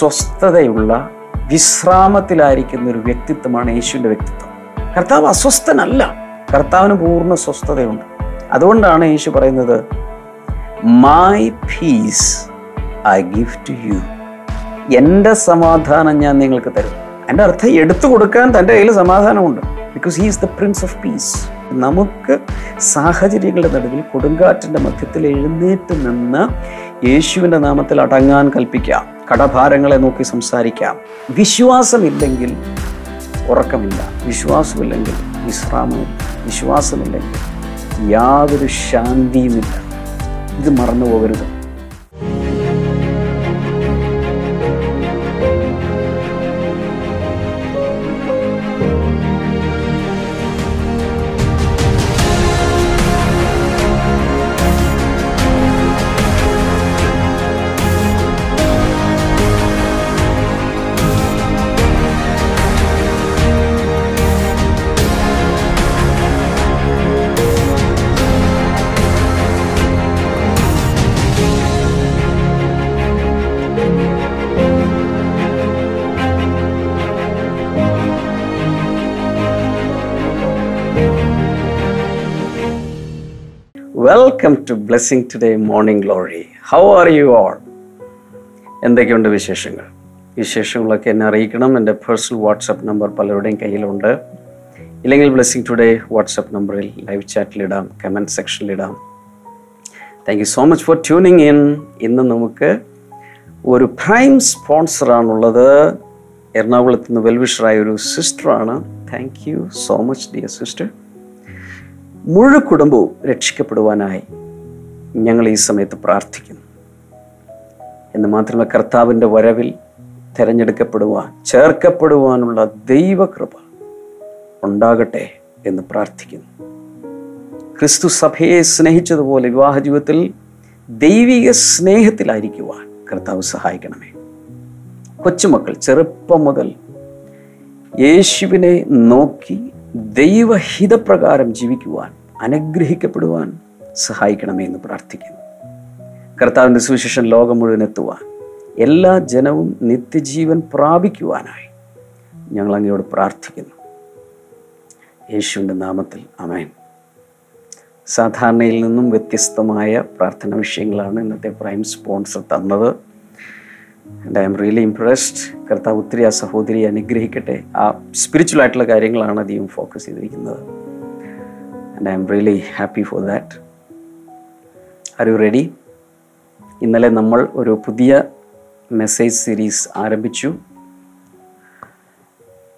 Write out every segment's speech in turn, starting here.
സ്വസ്ഥതയുള്ള വിശ്രാമത്തിലായിരിക്കുന്ന ഒരു വ്യക്തിത്വമാണ് യേശുവിന്റെ വ്യക്തിത്വം. കർത്താവ് അസ്വസ്ഥനല്ല. കർത്താവിന് പൂർണ സ്വസ്ഥതയുണ്ട്. അതുകൊണ്ടാണ് യേശു പറയുന്നത് my peace I to you എന്റെ സമാധാനം ഞാൻ നിങ്ങൾക്ക് തരും. എന്റെ അർത്ഥം എടുത്തു കൊടുക്കാൻ തന്റെ കയ്യിൽ സമാധാനമുണ്ട്. Because he is the prince of peace നമുക്ക് സാഹചര്യങ്ങളുടെ നടുവിൽ കൊടുങ്കാറ്റിന്റെ മധ്യത്തിൽ എഴുന്നേറ്റ് നിന്ന് യേശുവിന്റെ നാമത്തിൽ അടങ്ങാൻ കൽപ്പിക്കാം. കടഭാരങ്ങളെ നോക്കി സംസാരിക്കാം. വിശ്വാസമില്ലെങ്കിൽ ഉറക്കമില്ല. വിശ്വാസമില്ലെങ്കിൽ വിശ്രാമമില്ല. വിശ്വാസമില്ലെങ്കിൽ യാതൊരു ശാന്തിയുമില്ല. ഇത് മറന്നു പോകരുത് welcome to blessing today morning glory how are you all എന്തൊക്കെയുണ്ട് വിശേഷങ്ങൾ? വിശേഷങ്ങളൊക്കെ എന്നെ അറിയിക്കണം. എന്റെ പേഴ്സണൽ വാട്സപ്പ് നമ്പർ പലരുടെയും കയ്യിലുണ്ട്. ഇല്ലെങ്കിൽ ബ്ലെസ്സിങ് ടുഡേ വാട്സപ്പ് നമ്പറിൽ ലൈവ് ചാറ്റിലിടാം comment സെക്ഷനിലിടാം thank you so much for tuning in ഇന്ന് നമുക്ക് ഒരു പ്രൈം സ്പോൺസറാണുള്ളത് എറണാകുളത്ത് നിന്ന് വെൽവിഷറായ ഒരു സിസ്റ്ററാണ് thank you so much dear sister മുഴു കുടുംബവും രക്ഷിക്കപ്പെടുവാനായി ഞങ്ങൾ ഈ സമയത്ത് പ്രാർത്ഥിക്കുന്നു. എന്ന് മാത്രമല്ല കർത്താവിന്റെ വരവിൽ തിരഞ്ഞെടുക്കപ്പെടുവാൻ ചേർക്കപ്പെടുവാനുള്ള ദൈവകൃപ ഉണ്ടാകട്ടെ എന്ന് പ്രാർത്ഥിക്കുന്നു. ക്രിസ്തു സഭയെ സ്നേഹിച്ചതുപോലെ വിവാഹ ജീവിതത്തിൽ ദൈവിക സ്നേഹത്തിലായിരിക്കുവാൻ കർത്താവ് സഹായിക്കണമേ. കൊച്ചുമക്കൾ ചെറുപ്പം മുതൽ യേശുവിനെ നോക്കി ദൈവഹിതപ്രകാരം ജീവിക്കുവാൻ അനുഗ്രഹിക്കപ്പെടുവാൻ സഹായിക്കണമേ എന്ന് പ്രാർത്ഥിക്കുന്നു. കർത്താവിന്റെ സുവിശേഷം ലോകം മുഴുവൻ എത്തുവാൻ എല്ലാ ജനവും നിത്യജീവൻ പ്രാപിക്കുവാനായി ഞങ്ങൾ അങ്ങയോട് പ്രാർത്ഥിക്കുന്നു. യേശുവിന്റെ നാമത്തിൽ അമേൻ സാധാരണയിൽ നിന്നും വ്യത്യസ്തമായ പ്രാർത്ഥന വിഷയങ്ങളാണ് ഇന്നത്തെ പ്രൈം സ്പോൺസർ തന്നത്. And I'm really impressed കർത്താവ് ഒത്തിരി ആ സഹോദരിയെ അനുഗ്രഹിക്കട്ടെ. ആ സ്പിരിച്വൽ ആയിട്ടുള്ള കാര്യങ്ങളാണ് അധികം ഫോക്കസ് ചെയ്തിരിക്കുന്നത്. And I'm really happy for that are you ready ഇന്നലെ നമ്മൾ ഒരു പുതിയ മെസ്സേജ് സീരീസ് ആരംഭിച്ചു.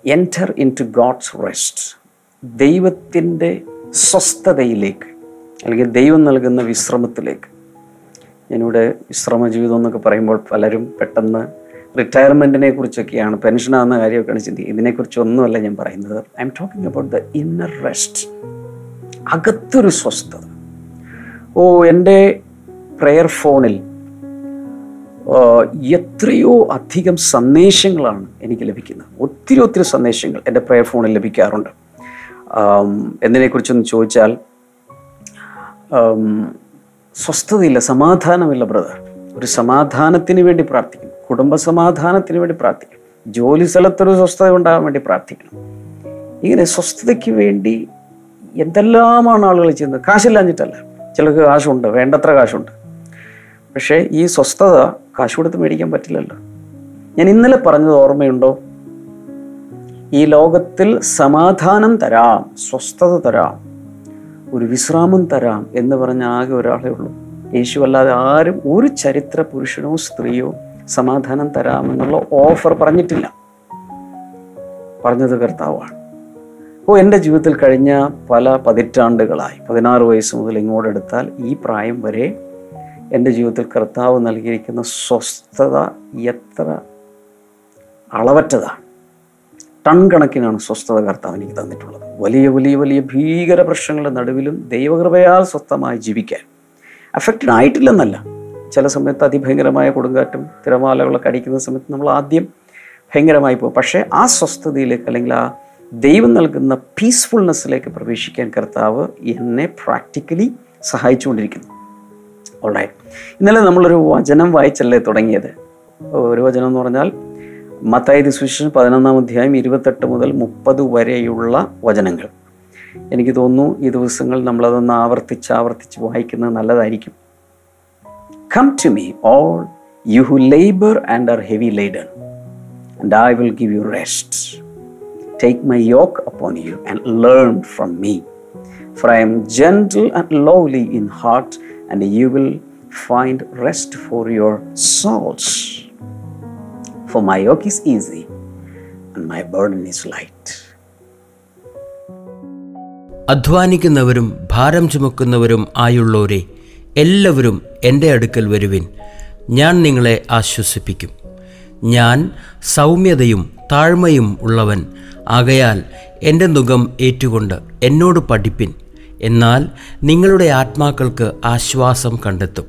Enter into God's rest ദൈവത്തിന്റെ സ്വസ്ഥതയിലേക്ക് അല്ലെങ്കിൽ ദൈവം നൽകുന്ന വിശ്രമത്തിലേക്ക്. ഞാനിവിടെ വിശ്രമ ജീവിതം എന്നൊക്കെ പറയുമ്പോൾ പലരും പെട്ടെന്ന് റിട്ടയർമെന്റിനെ കുറിച്ചൊക്കെയാണ് പെൻഷനാകുന്ന കാര്യമൊക്കെയാണ് ഇതിനെക്കുറിച്ച് ഒന്നുമല്ല ഞാൻ പറയുന്നത്. I'm talking about the inner rest അകത്തൊരു സ്വസ്ഥത. ഓ എന്റെ പ്രെയർ ഫോണിൽ എത്രയോ അധികം സന്ദേശങ്ങളാണ് എനിക്ക് ലഭിക്കുന്നത്. ഒത്തിരി ഒത്തിരി സന്ദേശങ്ങൾ എന്റെ പ്രെയർ ഫോണിൽ ലഭിക്കാറുണ്ട്. എന്നതിനെക്കുറിച്ചൊന്ന് ചോദിച്ചാൽ സ്വസ്ഥതയില്ല സമാധാനമില്ല ബ്രദർ ഒരു സമാധാനത്തിന് വേണ്ടി പ്രാർത്ഥിക്കണം കുടുംബ സമാധാനത്തിന് വേണ്ടി പ്രാർത്ഥിക്കണം ജോലി സ്ഥലത്തൊരു സ്വസ്ഥത ഉണ്ടാകാൻ വേണ്ടി പ്രാർത്ഥിക്കണം. ഇങ്ങനെ സ്വസ്ഥതയ്ക്ക് വേണ്ടി എന്തെല്ലാമാണ് ആളുകൾ ചെയ്യുന്നത്? കാശില്ലാഞ്ഞിട്ടല്ല. ചിലർക്ക് കാശുണ്ട് വേണ്ടത്ര കാശുണ്ട്. പക്ഷേ ഈ സ്വസ്ഥത കാശ് കൊടുത്ത് മേടിക്കാൻ പറ്റില്ലല്ലോ. ഞാൻ ഇന്നലെ പറഞ്ഞത് ഓർമ്മയുണ്ടോ? ഈ ലോകത്തിൽ സമാധാനം തരാം സ്വസ്ഥത തരാം. ഒരു വിശ്രാമം തരാം എന്ന് പറഞ്ഞ ആകെ ഒരാളേ ഉള്ളൂ. യേശു അല്ലാതെ ആരും ഒരു ചരിത്ര പുരുഷനോ സ്ത്രീയോ സമാധാനം തരാമെന്നുള്ള ഓഫർ പറഞ്ഞിട്ടില്ല. പറഞ്ഞത് കർത്താവാണ്. ഓ എന്റെ ജീവിതത്തിൽ കഴിഞ്ഞ പല പതിറ്റാണ്ടുകളായി പതിനാറ് വയസ്സ് മുതൽ ഇങ്ങോട്ടെടുത്താൽ ഈ പ്രായം വരെ എന്റെ ജീവിതത്തിൽ കർത്താവ് നൽകിയിരിക്കുന്ന സ്വസ്ഥത എത്ര അളവറ്റതാണ്. ടൺ കണക്കിനാണ് സ്വസ്ഥത കർത്താവ് എനിക്ക് തന്നിട്ടുള്ളത്. വലിയ വലിയ വലിയ ഭീകര പ്രശ്നങ്ങളുടെ നടുവിലും ദൈവകൃപയാൽ സ്വസ്ഥമായി ജീവിക്കാൻ. അഫക്റ്റഡ് ആയിട്ടില്ലെന്നല്ല. ചില സമയത്ത് അതിഭയങ്കരമായ കൊടുങ്കാറ്റും തിരമാലകളൊക്കെ അടിക്കുന്ന സമയത്ത് നമ്മൾ ആദ്യം ഭയങ്കരമായി പോകും. പക്ഷേ ആ സ്വസ്ഥതയിലേക്ക് അല്ലെങ്കിൽ ആ ദൈവം നൽകുന്ന പീസ്ഫുൾനെസ്സിലേക്ക് പ്രവേശിക്കാൻ കർത്താവ് എന്നെ പ്രാക്ടിക്കലി സഹായിച്ചുകൊണ്ടിരിക്കുന്നു. ഓൾറൈറ്റ് ഇന്നലെ നമ്മളൊരു വചനം വായിച്ചല്ലേ തുടങ്ങിയത്? ഒരു വചനം എന്ന് പറഞ്ഞാൽ മത്തായത് സുവിശേഷം പതിനൊന്നാം അധ്യായം ഇരുപത്തെട്ട് മുതൽ മുപ്പത് വരെയുള്ള വചനങ്ങൾ. എനിക്ക് തോന്നുന്നു ഈ ദിവസങ്ങൾ നമ്മളതൊന്ന് ആവർത്തിച്ച് ആവർത്തിച്ച് വായിക്കുന്നത് നല്ലതായിരിക്കും. Come to me all you who labour and are heavy laden and I will give you rest take my yoke upon you and learn from me For I am gentle and lowly in heart and you will find rest for your souls. For my yoke is easy, and my burden is light. അധ്വാനിക്കുന്നവരും ഭാരം ചുമക്കുന്നവരും ആയുള്ളവരെ എല്ലാവരും എന്റെ അടുക്കൽ വരുവിൻ. ഞാൻ നിങ്ങളെ ആശ്വസിപ്പിക്കും. ഞാൻ സൗമ്യതയും താഴ്മയും ഉള്ളവൻ. ആകയാൽ എന്റെ നുകം ഏറ്റുകൊണ്ട് എന്നോട് പഠിപ്പിൻ. എന്നാൽ നിങ്ങളുടെ ആത്മാക്കൾക്ക് ആശ്വാസം കണ്ടെത്തും.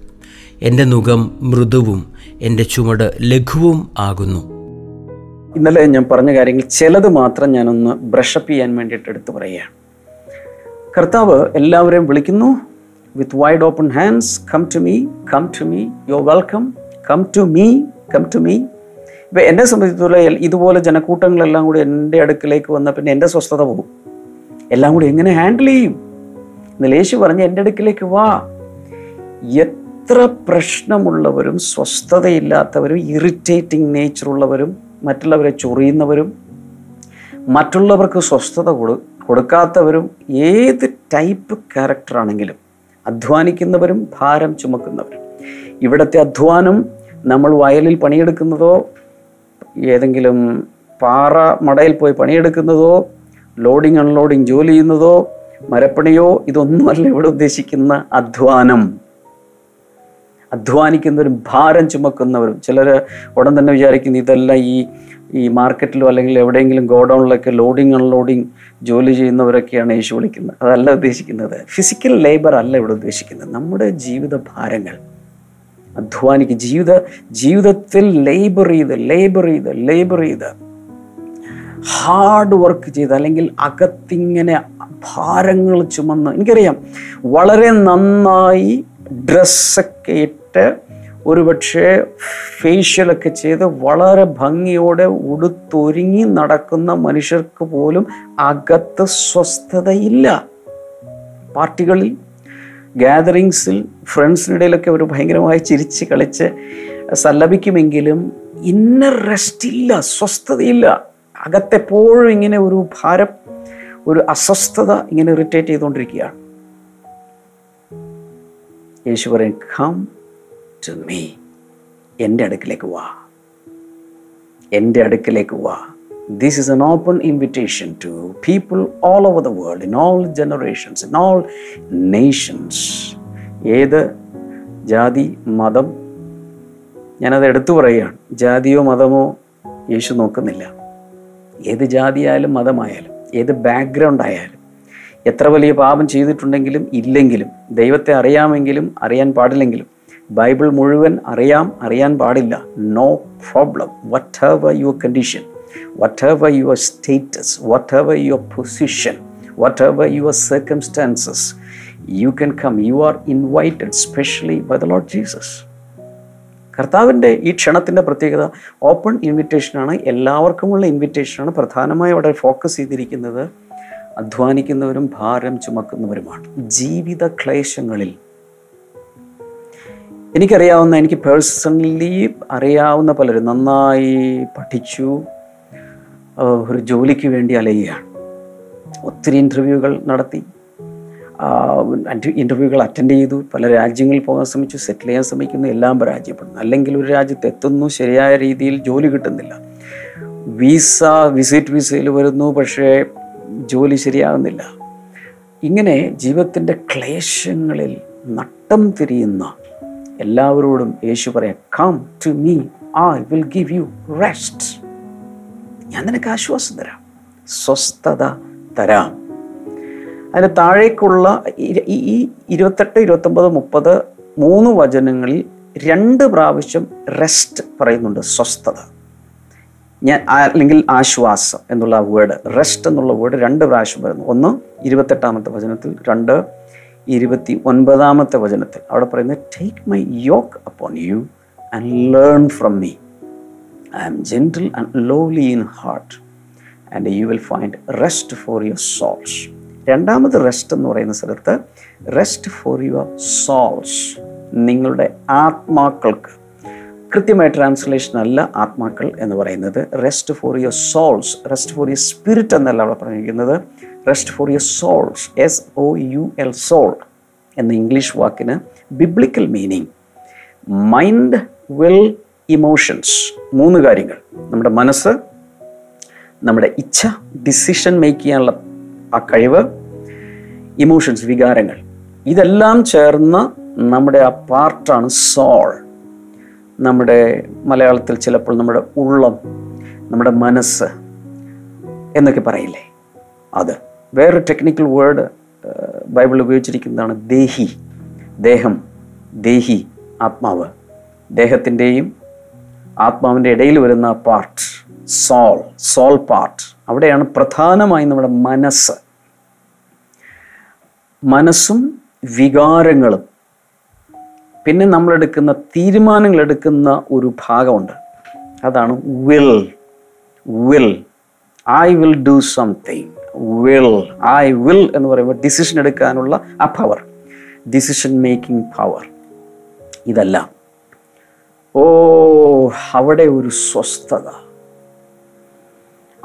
എന്റെ നുകം മൃദുവും എന്റെ ചുമട് ലഘുവും ആകുന്നു. ഇന്നലെ ഞാൻ പറഞ്ഞ കാര്യങ്ങൾ ചിലത് മാത്രം ഞാനൊന്ന് ബ്രഷപ്പ് ചെയ്യാൻ വേണ്ടിയിട്ട് എടുത്തു പറയുകയാണ്. കർത്താവ് എല്ലാവരെയും വിളിക്കുന്നു. With wide open hands come to me come to me yo welcome come to me come to me ഇപ്പം എന്നെ സംബന്ധിച്ചിടത്തോളം ഇതുപോലെ ജനക്കൂട്ടങ്ങളെല്ലാം കൂടി എന്റെ അടുക്കിലേക്ക് വന്ന പിന്നെ എന്റെ സ്വസ്ഥത പോകും. എല്ലാം കൂടി എങ്ങനെ ഹാൻഡിൽ ചെയ്യും? എന്നാൽ യേശു പറഞ്ഞ് എന്റെ അടുക്കിലേക്ക് വാ. എത്ര പ്രശ്നമുള്ളവരും സ്വസ്ഥതയില്ലാത്തവരും ഇറിറ്റേറ്റിംഗ് നേച്ചറുള്ളവരും മറ്റുള്ളവരെ ചൊറിയുന്നവരും മറ്റുള്ളവർക്ക് സ്വസ്ഥത കൊടു കൊടുക്കാത്തവരും ഏത് ടൈപ്പ് ക്യാരക്ടറാണെങ്കിലും അധ്വാനിക്കുന്നവരും ഭാരം ചുമക്കുന്നവരും. ഇവിടുത്തെ അധ്വാനം നമ്മൾ വയലിൽ പണിയെടുക്കുന്നതോ ഏതെങ്കിലും പാറ മടയിൽ പോയി പണിയെടുക്കുന്നതോ ലോഡിങ് അൺലോഡിങ് ജോലി ചെയ്യുന്നതോ മരപ്പണിയോ ഇതൊന്നുമല്ല ഇവിടെ ഉദ്ദേശിക്കുന്ന അധ്വാനം. അധ്വാനിക്കുന്നവരും ഭാരം ചുമക്കുന്നവരും. ചിലർ ഉടൻ തന്നെ വിചാരിക്കുന്നു ഇതെല്ലാം ഈ ഈ മാർക്കറ്റിലോ അല്ലെങ്കിൽ എവിടെയെങ്കിലും ഗോഡൗണിലൊക്കെ ലോഡിങ് അൺലോഡിങ് ജോലി ചെയ്യുന്നവരൊക്കെയാണ് യേശു വിളിക്കുന്നത്. അതല്ല ഉദ്ദേശിക്കുന്നത്. ഫിസിക്കൽ ലേബർ അല്ല ഇവിടെ ഉദ്ദേശിക്കുന്നത്. നമ്മുടെ ജീവിത ഭാരങ്ങൾ. അധ്വാനിക്കുക ജീവിത ജീവിതത്തിൽ ലേബർ ചെയ്ത് ലേബർ ചെയ്ത് ലേബർ ചെയ്ത് ഹാർഡ് വർക്ക് ചെയ്ത് അല്ലെങ്കിൽ അകത്തിങ്ങനെ ഭാരങ്ങൾ ചുമന്ന്. എനിക്കറിയാം. വളരെ നന്നായി ഡ്രസ്സൊക്കെ ഇട്ട് ഒരുപക്ഷെ ഫേഷ്യലൊക്കെ ചെയ്ത് വളരെ ഭംഗിയോടെ ഉടുത്തൊരുങ്ങി നടക്കുന്ന മനുഷ്യർക്ക് പോലും അകത്ത് സ്വസ്ഥതയില്ല. പാർട്ടികളിൽ ഗ്യാതറിങ്സിൽ ഫ്രണ്ട്സിനിടയിലൊക്കെ അവർ ഭയങ്കരമായി ചിരിച്ച് കളിച്ച് സല്ലപിക്കുമെങ്കിലും ഇന്നർ റെസ്റ്റ് ഇല്ല സ്വസ്ഥതയില്ല. അകത്തെപ്പോഴും ഇങ്ങനെ ഒരു ഭാരം ഒരു അസ്വസ്ഥത ഇങ്ങനെ ഇറിറ്റേറ്റ് ചെയ്തുകൊണ്ടിരിക്കുകയാണ്. യേശു പറയും ടു മീ എന്റെ അടുക്കിലേക്ക് വാ. എന്റെ അടുക്കിലേക്ക് വാ. This is an open invitation to people all over the world in all generations in all nations ഏത് ജാതി മതം? ഞാനത് എടുത്തു പറയുകയാണ്. ജാതിയോ മതമോ യേശു നോക്കുന്നില്ല. ഏത് ജാതിയായാലും മതമായാലും ഏത് ബാക്ക്ഗ്രൗണ്ട് ആയാലും എത്ര വലിയ പാപം ചെയ്തിട്ടുണ്ടെങ്കിലും ഇല്ലെങ്കിലും ദൈവത്തെ അറിയാമെങ്കിലും അറിയാൻ പാടില്ലെങ്കിലും ബൈബിൾ മുഴുവൻ അറിയാം അറിയാൻ പാടില്ല. No problem whatever your condition whatever your status whatever your position whatever your circumstances you can come you are invited specially by the lord Jesus കർത്താവിന്റെ ഈ ക്ഷണത്തിന്റെ പ്രത്യേകത ഓപ്പൺ ഇൻവിറ്റേഷനാണ് എല്ലാവർക്കുമുള്ള ഇൻവിറ്റേഷനാണ് പ്രധാനമായും അവിടെ ഫോക്കസ് ചെയ്തിരിക്കുന്നത് അധ്വാനിക്കുന്നവരും ഭാരം ചുമക്കുന്നവരുമാണ്. ജീവിത ക്ലേശങ്ങളിൽ എനിക്കറിയാവുന്ന എനിക്ക് പേഴ്സണലി അറിയാവുന്ന പലരും നന്നായി പഠിച്ചു ഒരു ജോലിക്ക് വേണ്ടി അലയുകയാണ്. ഒത്തിരി ഇന്റർവ്യൂകൾ നടത്തി. ഇന്റർവ്യൂകൾ അറ്റൻഡ് ചെയ്തു. പല രാജ്യങ്ങളിൽ പോകാൻ ശ്രമിച്ചു സെറ്റിൽ ചെയ്യാൻ ശ്രമിക്കുന്നു എല്ലാം പരാജയപ്പെടുന്നു. അല്ലെങ്കിൽ ഒരു രാജ്യത്ത് എത്തുന്നു ശരിയായ രീതിയിൽ ജോലി കിട്ടുന്നില്ല. വിസ വിസിറ്റ് വിസയിൽ വരുന്നു പക്ഷേ ജോലി ശരിയാകുന്നില്ല. ഇങ്ങനെ ജീവിതത്തിന്റെ ക്ലേശങ്ങളിൽ നട്ടം തിരിയുന്ന എല്ലാവരോടും യേശു പറയാം come to me I will give you rest ഞാൻ നിനക്ക് ആശ്വാസം തരാം സ്വസ്ഥത തരാം. അതിന് താഴേക്കുള്ള ഈ ഇരുപത്തെട്ട് ഇരുപത്തൊമ്പത് മുപ്പത് മൂന്ന് വചനങ്ങളിൽ രണ്ട് പ്രാവശ്യം റെസ്റ്റ് പറയുന്നുണ്ട് സ്വസ്ഥത. ഞാൻ അല്ലെങ്കിൽ ആശ്വാസം എന്നുള്ള വേർഡ് റെസ്റ്റ് എന്നുള്ള വേർഡ് രണ്ട് പ്രാവശ്യം പറയുന്നു. ഒന്ന് ഇരുപത്തെട്ടാമത്തെ വചനത്തിൽ രണ്ട് ഇരുപത്തി ഒൻപതാമത്തെ വചനത്തിൽ അവിടെ പറയുന്നത് take my yoke upon you and learn from me I am gentle and lowly in heart and you will find rest for your souls രണ്ടാമത് റെസ്റ്റ് എന്ന് പറയുന്ന സ്ഥലത്ത് റെസ്റ്റ് ഫോർ യുവർ സോൾസ് നിങ്ങളുടെ ആത്മാക്കൾക്ക് കൃത്യമായ ട്രാൻസ്ലേഷൻ അല്ല ആത്മാക്കൾ എന്ന് പറയുന്നത്. Rest for your souls rest for your spirit എന്നല്ല അവിടെ പറഞ്ഞിരിക്കുന്നത്. Rest for your souls S O U L soul എന്ന ഇംഗ്ലീഷ് വാക്കിന് biblical meaning mind will emotions മൂന്ന് കാര്യങ്ങൾ. നമ്മുടെ മനസ്സ് നമ്മുടെ ഇച്ഛ ഡിസിഷൻ മേക്ക് ചെയ്യാനുള്ള ആ കഴിവ് ഇമോഷൻസ് വികാരങ്ങൾ. ഇതെല്ലാം ചേർന്ന നമ്മുടെ ആ പാർട്ടാണ് സോൾ നമ്മുടെ മലയാളത്തിൽ ചിലപ്പോൾ നമ്മുടെ ഉള്ളം നമ്മുടെ മനസ്സ് എന്നൊക്കെ പറയില്ലേ? അത് വേറെ ടെക്നിക്കൽ വേർഡ് ബൈബിൾ ഉപയോഗിച്ചിരിക്കുന്നതാണ് ദേഹി. ദേഹം ദേഹി ആത്മാവ്. ദേഹത്തിന്റെയും ആത്മാവിന്റെ ഇടയിൽ വരുന്ന പാർട്ട് സോൾ സോൾ പാർട്ട് അവിടെയാണ് പ്രധാനമായും നമ്മുടെ മനസ്സ്. മനസ്സും വികാരങ്ങളും പിന്നെ നമ്മൾ എടുക്കുന്ന തീരുമാനങ്ങൾ എടുക്കുന്ന ഒരു ഭാഗമുണ്ട്. അതാണ് will will I will do something will I will എന്ന് പറയുമ്പോൾ ഡിസിഷൻ എടുക്കാനുള്ള ആ പവർ ഡിസിഷൻ മേക്കിംഗ് പവർ ഇതല്ല. ഓ അവിടെ ഒരു സ്വസ്ഥത.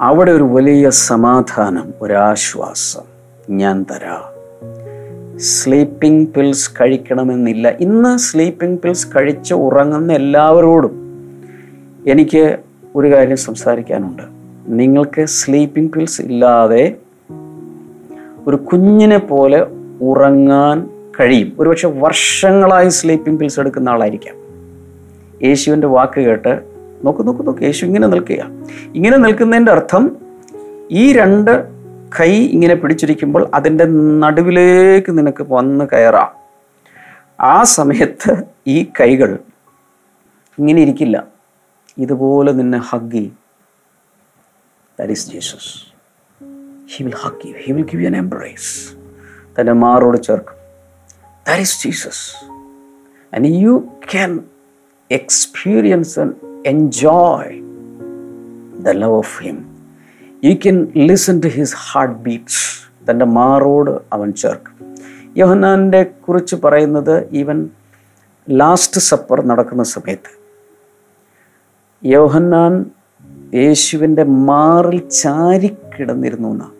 അവിടെ ഒരു വലിയ സമാധാനം ഒരാശ്വാസം ഞാൻ തരാം. സ്ലീപ്പിംഗ് പിൽസ് കഴിക്കണമെന്നില്ല. ഇന്ന് സ്ലീപ്പിംഗ് പിൽസ് കഴിച്ച് ഉറങ്ങുന്ന എല്ലാവരോടും എനിക്ക് ഒരു കാര്യം സംസാരിക്കാനുണ്ട്. നിങ്ങൾക്ക് സ്ലീപ്പിംഗ് പിൽസ് ഇല്ലാതെ ഒരു കുഞ്ഞിനെ പോലെ ഉറങ്ങാൻ കഴിയും. ഒരുപക്ഷെ വർഷങ്ങളായി സ്ലീപ്പിംഗ് പിൽസ് എടുക്കുന്ന ആളായിരിക്കാം. യേശുവിന്റെ വാക്ക് കേട്ട് നോക്ക് നോക്ക് നോക്ക്. യേശു ഇങ്ങനെ നിൽക്കുക. ഇങ്ങനെ നിൽക്കുന്നതിന്റെ അർത്ഥം ഈ രണ്ട് കൈ ഇങ്ങനെ പിടിച്ചിരിക്കുമ്പോൾ അതിന്റെ നടുവിലേക്ക് നിനക്ക് വന്ന് കയറാം. ആ സമയത്ത് ഈ കൈകൾ ഇങ്ങനെ ഇരിക്കില്ല. ഇതുപോലെ നിന്നെ ഹഗ് ചെയ്യും. Jesus he will hug you he will give you an embrace തന്റെ മാറോട് ചേർക്കും. That is Jesus and you can experience and enjoy the love of him you can listen to his heart beats തന്റെ മാറോട് അവൻ ചേർക്കും. യോഹന്നാനെ കുറിച്ച് പറയുന്നത് ഈവൻ ലാസ്റ്റ് സപ്പർ നടക്കുന്ന സമയത്ത്. യോഹന്നാൻ യേശുവിന്റെ മാറിൽ ചാരിക്കിടന്നിരുന്നു എന്നാണ്.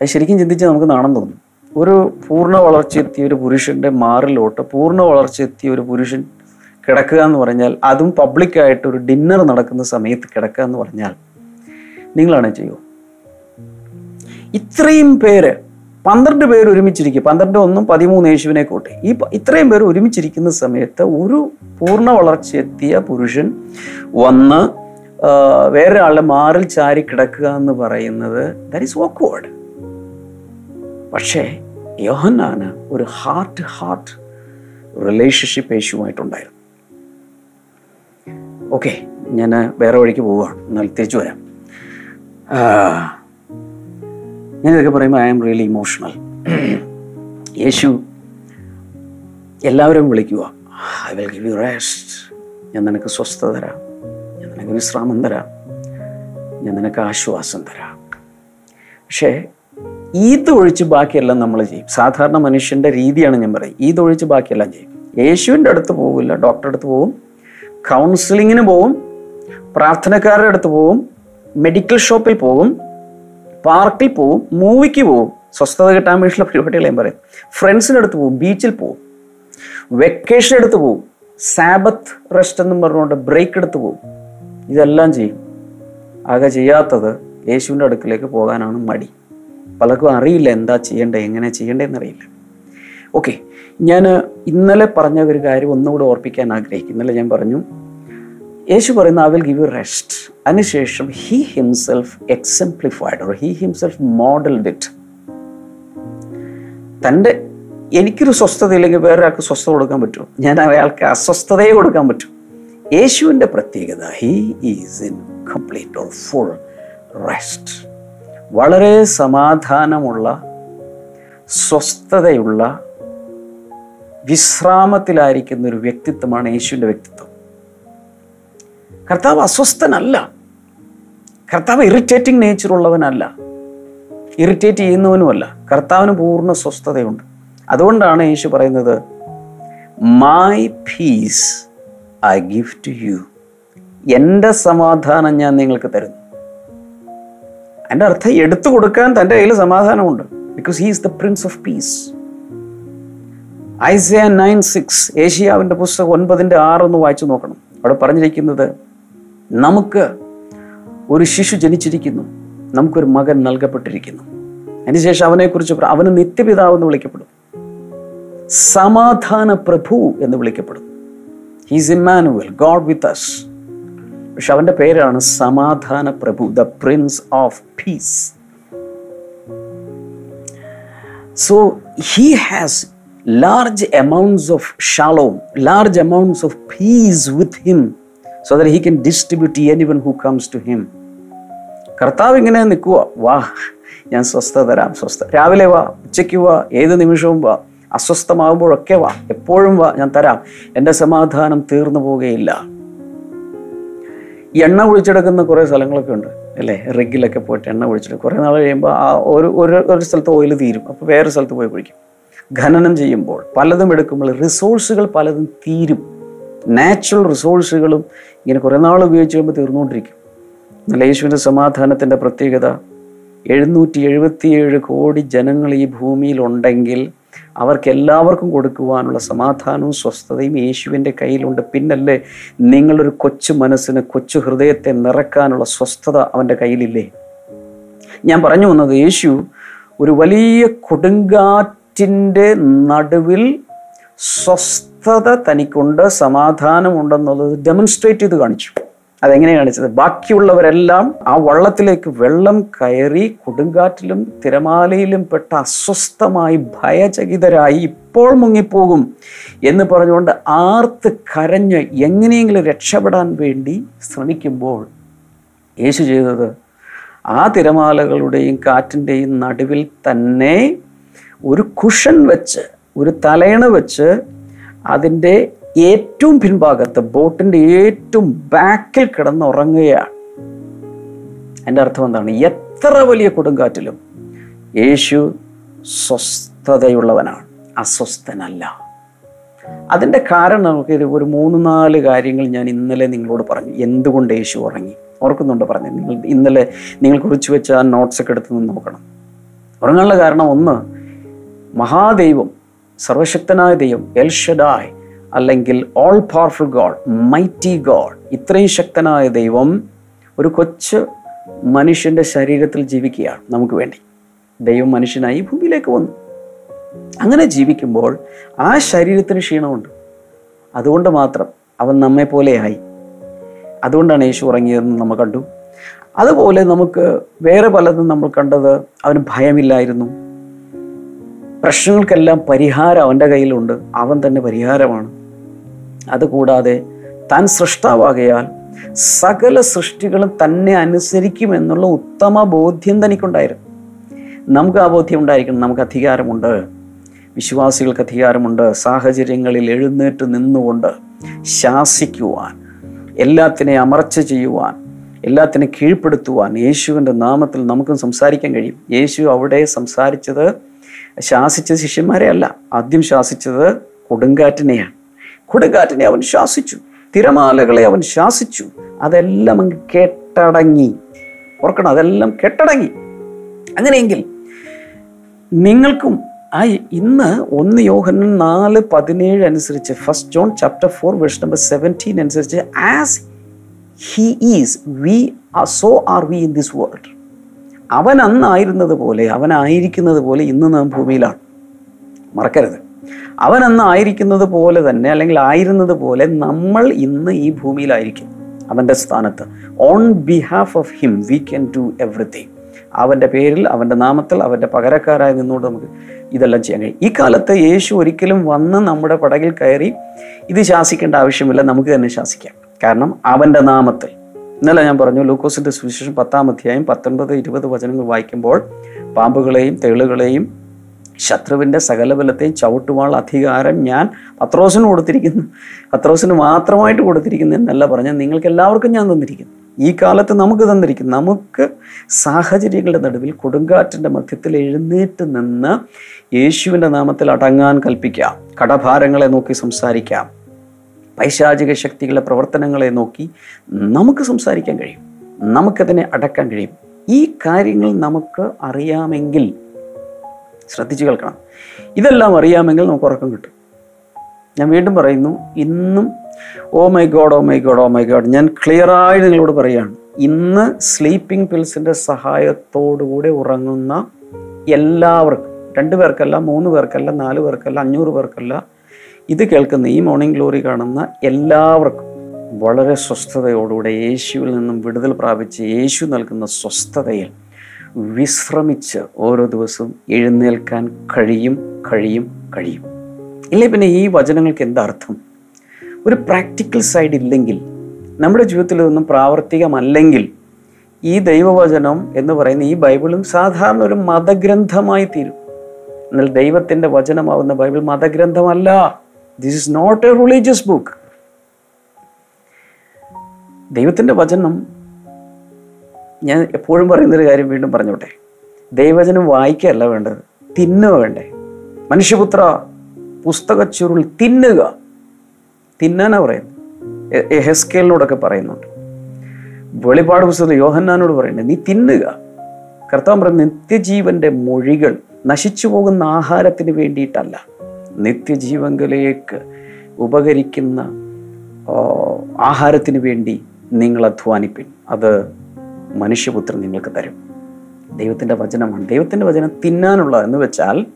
അത് ശരിക്കും ചിന്തിച്ചാൽ നമുക്ക് നാണം തോന്നും. ഒരു പൂർണ വളർച്ചയെത്തിയ ഒരു പുരുഷന്റെ മാറിലോട്ട് പൂർണ വളർച്ചയെത്തിയ ഒരു പുരുഷൻ കിടക്കുക എന്ന് പറഞ്ഞാൽ അതും പബ്ലിക്കായിട്ട് ഒരു ഡിന്നർ നടക്കുന്ന സമയത്ത് കിടക്കുക എന്ന് പറഞ്ഞാൽ നിങ്ങളാണ് ചെയ്യൂ ഇത്രയും പേര് പന്ത്രണ്ട് പേര് ഒരുമിച്ചിരിക്കുക. പന്ത്രണ്ട് ഒന്നും പതിമൂന്ന് യേശുവിനെ കൂട്ടി. ഈ ഇത്രയും പേര് ഒരുമിച്ചിരിക്കുന്ന സമയത്ത് ഒരു പൂർണ വളർച്ചയെത്തിയ പുരുഷൻ വന്ന് വേറൊരാളുടെ മാറിൽ ചാരി കിടക്കുക എന്ന് പറയുന്നത് ദാറ്റ് ഈസ് ഓക്വേർഡ് പക്ഷേ യോഹന്നാന് ഒരു ഹാർട്ട് ഹാർട്ട് റിലേഷൻഷിപ്പ് യേശുവുമായിട്ടുണ്ടായിരുന്നു. ഓക്കെ ഞാൻ വേറെ വഴിക്ക് പോവുകയാണ് എന്നാൽ തിരിച്ചു വരാം. ഇതൊക്കെ പറയുമ്പോൾ I am really emotional Yeshu എല്ലാവരും വിളിക്കുക. I will give you rest ഞാൻ നിനക്ക് സ്വസ്ഥത തരാം. ഞാൻ നിനക്ക് വിശ്രാമം തരാം. ഞാൻ നിനക്ക് ആശ്വാസം തരാം. പക്ഷേ ഇതൊഴിച്ച് ബാക്കിയെല്ലാം നമ്മൾ ചെയ്യും. സാധാരണ മനുഷ്യന്റെ രീതിയാണ് ഞാൻ പറയും ഇതൊഴിച്ച് ബാക്കിയെല്ലാം ചെയ്യും. യേശുവിന്റെ അടുത്ത് പോകില്ല ഡോക്ടറെ അടുത്ത് പോകും കൗൺസിലിങ്ങിന് പോവും. പ്രാർത്ഥനക്കാരുടെ അടുത്ത് പോവും. മെഡിക്കൽ ഷോപ്പിൽ പോകും പാർക്കിൽ പോവും മൂവിക്ക് പോവും സ്വസ്ഥത കിട്ടാൻ വേണ്ടിയിട്ടുള്ള പരിപാടികൾ ഞാൻ പറയും. ഫ്രണ്ട്സിന്റെ അടുത്ത് പോവും ബീച്ചിൽ പോവും വെക്കേഷൻ എടുത്ത് പോവും സാബത്ത് റെസ്റ്റ് എന്നും പറഞ്ഞുകൊണ്ട് ബ്രേക്ക് എടുത്ത് പോവും ഇതെല്ലാം ചെയ്യും. ആകെ ചെയ്യാത്തത് യേശുവിന്റെ അടുക്കിലേക്ക് പോകാനാണ് മടി. പലർക്കും അറിയില്ല എന്താ ചെയ്യേണ്ടത് എങ്ങനെ ചെയ്യേണ്ടതെന്ന് അറിയില്ല. ഓക്കെ ഞാൻ ഇന്നലെ പറഞ്ഞ ഒരു കാര്യം ഒന്നുകൂടെ ഓർപ്പിക്കാൻ ആഗ്രഹിക്കും ഇന്നലെ ഞാൻ പറഞ്ഞു യേശു പറയുന്ന I will give you rest അതിനുശേഷം he himself exemplified or he himself modelled it തന്റെ എനിക്കൊരു സ്വസ്ഥത ഇല്ലെങ്കിൽ വേറൊരാൾക്ക് സ്വസ്ഥത കൊടുക്കാൻ പറ്റും ഞാൻ അയാൾക്ക് അസ്വസ്ഥതയെ കൊടുക്കാൻ പറ്റും. യേശുവിന്റെ പ്രത്യേകത he is in complete or full rest വളരെ സമാധാനമുള്ള സ്വസ്ഥതയുള്ള വിശ്രാമത്തിലായിരിക്കുന്ന ഒരു വ്യക്തിത്വമാണ് യേശുവിന്റെ വ്യക്തിത്വം. കർത്താവ് അസ്വസ്ഥനല്ല. കർത്താവ് ഇറിറ്റേറ്റിംഗ് നേച്ചർ ഉള്ളവനല്ല. ഇറിറ്റേറ്റ് ചെയ്യുന്നവനുമല്ല. കർത്താവിന് പൂർണ സ്വസ്ഥതയുണ്ട്. അതുകൊണ്ടാണ് യേശു പറയുന്നത് my peace I to you എന്റെ സമാധാനം ഞാൻ നിങ്ങൾക്ക് തരുന്നു. എന്റെ അർത്ഥം എടുത്തു കൊടുക്കാൻ തന്റെ കയ്യിൽ സമാധാനമുണ്ട്. Because he is the prince of peace Isaiah nine six ഏഷ്യാവിന്റെ പുസ്തകം ഒൻപതിന്റെ ഒന്ന് വായിച്ചു നോക്കണം. അവിടെ പറഞ്ഞിരിക്കുന്നത് നമുക്ക് ഒരു ശിശു ജനിച്ചിരിക്കുന്നു. നമുക്കൊരു മകൻ നൽകപ്പെട്ടിരിക്കുന്നു. അതിനുശേഷം അവനെക്കുറിച്ച് അവന് നിത്യപിതാവ് എന്ന് വിളിക്കപ്പെടും. സമാധാന പ്രഭു എന്ന് വിളിക്കപ്പെടും. He's Immanuel God with us പക്ഷെ അവന്റെ പേരാണ് സമാധാന പ്രഭു the prince of peace so he has large amounts of shalom large amounts of peace with him so that he can distribute anyone who comes to him കർത്താവ് ഇങ്ങനെ നിൽക്കുക വാ ഞാൻ സ്വസ്ഥ തരാം സ്വസ്ഥ രാവിലെ വാ ഉച്ചയ്ക്ക് വാ ഏത് നിമിഷവും വാ അസ്വസ്ഥമാകുമ്പോഴൊക്കെ വാ എപ്പോഴും വാ ഞാൻ തരാം എന്റെ സമാധാനം തീർന്നു പോവുകയില്ല. എണ്ണ ഒഴിച്ചെടുക്കുന്ന കുറേ സ്ഥലങ്ങളൊക്കെ ഉണ്ട് അല്ലേ? റിഗിലൊക്കെ പോയിട്ട് എണ്ണ ഒഴിച്ചെടുക്കും കുറേ നാൾ കഴിയുമ്പോൾ ആ ഒരു ഒരു ഒരു സ്ഥലത്ത് ഓയിൽ തീരും അപ്പോൾ വേറെ സ്ഥലത്ത് പോയി കുഴിക്കും. ഖനനം ചെയ്യുമ്പോൾ പലതും എടുക്കുമ്പോൾ റിസോഴ്സുകൾ പലതും തീരും. നാച്ചുറൽ റിസോഴ്സുകളും ഇങ്ങനെ കുറേ നാൾ ഉപയോഗിച്ച് കഴിയുമ്പോൾ തീർന്നുകൊണ്ടിരിക്കും എന്നാൽ യേശുവിന്റെ സമാധാനത്തിന്റെ പ്രത്യേകത എഴുന്നൂറ്റി എഴുപത്തിയേഴ് കോടി ജനങ്ങൾ ഈ ഭൂമിയിലുണ്ടെങ്കിൽ അവർക്ക് എല്ലാവർക്കും കൊടുക്കുവാനുള്ള സമാധാനവും സ്വസ്ഥതയും യേശുവിന്റെ കയ്യിലുണ്ട്. പിന്നല്ലേ നിങ്ങളൊരു കൊച്ചു മനസ്സിന് കൊച്ചു ഹൃദയത്തെ നിറക്കാനുള്ള സ്വസ്ഥത അവന്റെ കയ്യിലില്ലേ? ഞാൻ പറഞ്ഞു വന്നത് യേശു ഒരു വലിയ കൊടുങ്കാറ്റിന്റെ നടുവിൽ സ്വസ്ഥത തനിക്കുണ്ട് സമാധാനമുണ്ടെന്നുള്ളത് ഡെമോൺസ്ട്രേറ്റ് ചെയ്ത് കാണിച്ചു. അതെങ്ങനെ കാണിച്ചത്? ബാക്കിയുള്ളവരെല്ലാം ആ വള്ളത്തിലേക്ക് വെള്ളം കയറി കൊടുങ്കാറ്റിലും തിരമാലയിലും പെട്ട അസ്വസ്ഥമായി ഭയചകിതരായി ഇപ്പോൾ മുങ്ങിപ്പോകും എന്ന് പറഞ്ഞുകൊണ്ട് ആർത്ത് കരഞ്ഞ് എങ്ങനെയെങ്കിലും രക്ഷപ്പെടാൻ വേണ്ടി ശ്രമിക്കുമ്പോൾ യേശു ചെയ്തത് ആ തിരമാലകളുടെയും കാറ്റിന്റെയും നടുവിൽ തന്നെ ഒരു കുഷൻ വെച്ച് ഒരു തലയണ വെച്ച് അതിന്റെ ഏറ്റവും പിൻഭാഗത്ത് ബോട്ടിന്റെ ഏറ്റവും ബാക്കിൽ കിടന്ന് ഉറങ്ങുകയാണ് എന്റെ അർത്ഥം എന്താണ്? എത്ര വലിയ കൊടുങ്കാറ്റിലും യേശു സ്വസ്ഥതയുള്ളവനാണ്. അസ്വസ്ഥനല്ല. അതിന്റെ കാരണം നമുക്ക് ഒരു മൂന്ന് നാല് കാര്യങ്ങൾ ഞാൻ ഇന്നലെ നിങ്ങളോട് പറഞ്ഞു. എന്തുകൊണ്ട് യേശു ഉറങ്ങി? ഓർക്കുന്നുണ്ട് പറഞ്ഞു? നിങ്ങൾ ഇന്നലെ നിങ്ങൾ കുറിച്ച് വെച്ച ആ നോട്ട്സൊക്കെ എടുത്ത് നിന്ന് നോക്കണം. ഉറങ്ങാനുള്ള കാരണം ഒന്ന് മഹാദൈവം സർവശക്തനായ ദൈവം എൽ ഷഡായ് അല്ലെങ്കിൽ all powerful God mighty God ഇത്രയും ശക്തനായ ദൈവം ഒരു കൊച്ചു മനുഷ്യന്റെ ശരീരത്തിൽ ജീവിക്കുകയാണ് നമുക്ക് വേണ്ടി. ദൈവം മനുഷ്യനായി ഭൂമിയിലേക്ക് വന്നു. അങ്ങനെ ജീവിക്കുമ്പോൾ ആ ശരീരത്തിന് ക്ഷീണമുണ്ട്. അതുകൊണ്ട് മാത്രം അവൻ നമ്മെ പോലെയായി. അതുകൊണ്ടാണ് യേശു ഉറങ്ങിയതെന്ന് നമ്മൾ കണ്ടു. അതുപോലെ നമുക്ക് വേറെ പലതും നമ്മൾ കണ്ടത് അവന് ഭയമില്ലായിരുന്നു. പ്രശ്നങ്ങൾക്കെല്ലാം പരിഹാരം അവന്റെ കയ്യിലുണ്ട്. അവൻ തന്നെ പരിഹാരമാണ്. അതുകൂടാതെ താൻ സൃഷ്ടാവാകയാൽ സകല സൃഷ്ടികളും തന്നെ അനുസരിക്കുമെന്നുള്ള ഉത്തമ ബോധ്യം തനിക്കുണ്ടായിരുന്നു. നമുക്ക് ആ ബോധ്യം ഉണ്ടായിരിക്കണം. നമുക്ക് അധികാരമുണ്ട്. വിശ്വാസികൾക്ക് അധികാരമുണ്ട്. സാഹചര്യങ്ങളിൽ എഴുന്നേറ്റ് നിന്നുകൊണ്ട് ശാസിക്കുവാൻ എല്ലാത്തിനെ അമർച്ച ചെയ്യുവാൻ എല്ലാത്തിനെ കീഴ്പ്പെടുത്തുവാൻ യേശുവിന്റെ നാമത്തിൽ നമുക്കും സംസാരിക്കാൻ കഴിയും. യേശു അവിടെ സംസാരിച്ചത് ശാസിച്ചത് ശിഷ്യന്മാരെ അല്ല. ആദ്യം ശാസിച്ചത് കൊടുങ്കാറ്റിനെയാണ്. കൊടുങ്കാറ്റിനെ അവൻ ശാസിച്ചു. തിരമാലകളെ അവൻ ശാസിച്ചു. അതെല്ലാം അങ്ങ് കേട്ടടങ്ങി. ഓർക്കണം അതെല്ലാം കെട്ടടങ്ങി. അങ്ങനെയെങ്കിൽ നിങ്ങൾക്കും ആ ഇന്ന് ഒന്ന് യോഹന്നൻ നാല് പതിനേഴ് അനുസരിച്ച് first John chapter four verse number seventeen അനുസരിച്ച് as he is we so are we in this world അവൻ അന്നായിരുന്നത് പോലെ അവനായിരിക്കുന്നത് പോലെ ഇന്ന് നാം ഭൂമിയിലാണ്. മറക്കരുത്. അവൻ അന്ന് ആയിരിക്കുന്നത് പോലെ തന്നെ അല്ലെങ്കിൽ ആയിരുന്നത് പോലെ നമ്മൾ ഇന്ന് ഈ ഭൂമിയിലായിരിക്കും അവന്റെ സ്ഥാനത്ത്. On behalf of him we can do everything അവന്റെ പേരിൽ അവന്റെ നാമത്തിൽ അവന്റെ പകരക്കാരായി നിന്നുകൊണ്ട് നമുക്ക് ഇതെല്ലാം ചെയ്യാൻ കഴിയും. ഈ കാലത്ത് യേശു ഒരിക്കലും വന്ന് നമ്മുടെ പടകിൽ കയറി ഇത് ശാസിക്കേണ്ട ആവശ്യമില്ല നമുക്ക് തന്നെ ശാസിക്കാം. കാരണം അവന്റെ നാമത്തിൽ ഇന്നലെ ഞാൻ പറഞ്ഞു ലൂക്കോസിന്റെ സുവിശേഷം പത്താം അധ്യായം പത്തൊൻപത് ഇരുപത് വചനങ്ങൾ വായിക്കുമ്പോൾ പാമ്പുകളെയും തേളുകളെയും ശത്രുവിന്റെ സകലബലത്തെയും ചവിട്ടുവാൾ അധികാരം ഞാൻ പത്രോസിന് കൊടുത്തിരിക്കുന്നു. പത്രോസിന് മാത്രമായിട്ട് കൊടുത്തിരിക്കുന്നു എന്നല്ല പറഞ്ഞാൽ നിങ്ങൾക്ക് എല്ലാവർക്കും ഞാൻ തന്നിരിക്കുന്നു. ഈ കാലത്ത് നമുക്ക് തന്നിരിക്കുന്നു. നമുക്ക് സാഹചര്യങ്ങളുടെ നടുവിൽ കൊടുങ്കാറ്റിന്റെ മധ്യത്തിൽ എഴുന്നേറ്റ് നിന്ന് യേശുവിന്റെ നാമത്തിൽ അടങ്ങാൻ കൽപ്പിക്കാം. കടഭാരങ്ങളെ നോക്കി സംസാരിക്കാം. പൈശാചിക ശക്തികളുടെ പ്രവർത്തനങ്ങളെ നോക്കി നമുക്ക് സംസാരിക്കാൻ കഴിയും. നമുക്കതിനെ അടക്കാൻ കഴിയും. ഈ കാര്യങ്ങൾ നമുക്ക് അറിയാമെങ്കിൽ ശ്രദ്ധിച്ചു കേൾക്കണം. ഇതെല്ലാം അറിയാമെങ്കിൽ നമുക്ക് ഉറക്കം കിട്ടും. ഞാൻ വീണ്ടും പറയുന്നു ഇന്നും ഓ my God oh my God oh my God ഞാൻ ക്ലിയറായി നിങ്ങളോട് പറയുകയാണ്. ഇന്ന് സ്ലീപ്പിംഗ് പിൽസിന്റെ സഹായത്തോടുകൂടെ ഉറങ്ങുന്ന എല്ലാവർക്കും രണ്ട് പേർക്കല്ല മൂന്ന് പേർക്കല്ല നാല് പേർക്കല്ല അഞ്ഞൂറ് പേർക്കല്ല ഇത് കേൾക്കുന്ന ഈ മോർണിംഗ് ഗ്ലോറി കാണുന്ന എല്ലാവർക്കും വളരെ സ്വസ്ഥതയോടുകൂടെ യേശുവിൽ നിന്നും വിടുതൽ പ്രാപിച്ച് യേശു നൽകുന്ന സ്വസ്ഥതയിൽ വിശ്രമിച്ച് ഓരോ ദിവസവും എഴുന്നേൽക്കാൻ കഴിയും കഴിയും കഴിയും. ഇല്ലേ പിന്നെ ഈ വചനങ്ങൾക്ക് എന്തർത്ഥം ഒരു പ്രാക്ടിക്കൽ സൈഡ് ഇല്ലെങ്കിൽ നമ്മുടെ ജീവിതത്തിൽ ഇതൊന്നും പ്രാവർത്തികമല്ലെങ്കിൽ ഈ ദൈവവചനം എന്ന് പറയുന്ന ഈ ബൈബിളും സാധാരണ ഒരു മതഗ്രന്ഥമായി തീരും. എന്നാൽ ദൈവത്തിന്റെ വചനമാവുന്ന Bible മതഗ്രന്ഥമല്ല. This is not a religious book ദൈവത്തിന്റെ വചനം ഞാൻ എപ്പോഴും പറയുന്നൊരു കാര്യം വീണ്ടും പറഞ്ഞോട്ടെ. ദൈവവചനം വായിക്കുകയല്ല വേണ്ടത് തിന്നുക വേണ്ടേ. മനുഷ്യപുത്ര പുസ്തക ചുരുൾ തിന്നുക. തിന്നാനാ പറയുന്നത്. ഹെസ്കേലിനോടൊക്കെ പറയുന്നുണ്ട്. വെളിപാട് പുസ്തകത്തിൽ യോഹന്നാനോട് പറയുന്നത് നീ തിന്നുക. കർത്താവ് പറയുന്നത് നിത്യജീവന്റെ മൊഴികൾ നശിച്ചു പോകുന്ന ആഹാരത്തിന് വേണ്ടിയിട്ടല്ല. നിത്യജീവങ്കലേക്ക് ഉപകരിക്കുന്ന ആഹാരത്തിന് വേണ്ടി നിങ്ങൾ അധ്വാനിപ്പിൻ. അത് മനുഷ്യപുത്രൻ നിങ്ങൾക്ക് തരും. ദൈവത്തിന്റെ വചനമാണ്. ദൈവത്തിന്റെ വചനം തിന്നാനുള്ള എന്ന് വെച്ചാൽ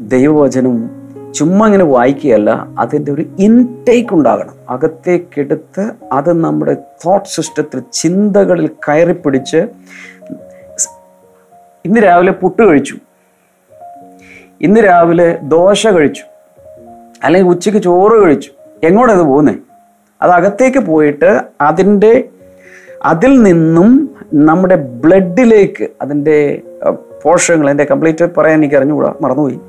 ദൈവവചനം ചുമ്മാ ഇങ്ങനെ വായിക്കുകയല്ല അതിന്റെ ഒരു ഇൻടേക്ക് ഉണ്ടാകണം. അകത്തേക്കെടുത്ത് അത് നമ്മുടെ തോട്ട് സിസ്റ്റത്തിൽ ചിന്തകളിൽ കയറിപ്പിടിച്ച് ഇന്ന് രാവിലെ പുട്ട് കഴിച്ചു. ഇന്ന് രാവിലെ ദോശ കഴിച്ചു. അല്ലെങ്കിൽ ഉച്ചയ്ക്ക് ചോറ് കഴിച്ചു. എങ്ങോട്ടത് പോകുന്നേ? അത് അകത്തേക്ക് പോയിട്ട് അതിന്റെ അതിൽ നിന്നും നമ്മുടെ ബ്ലഡിലേക്ക് അതിന്റെ പോഷകങ്ങൾ എന്റെ കംപ്ലീറ്റ് പറയാൻ എനിക്ക് അറിഞ്ഞുകൂടാ മറന്നുപോയി.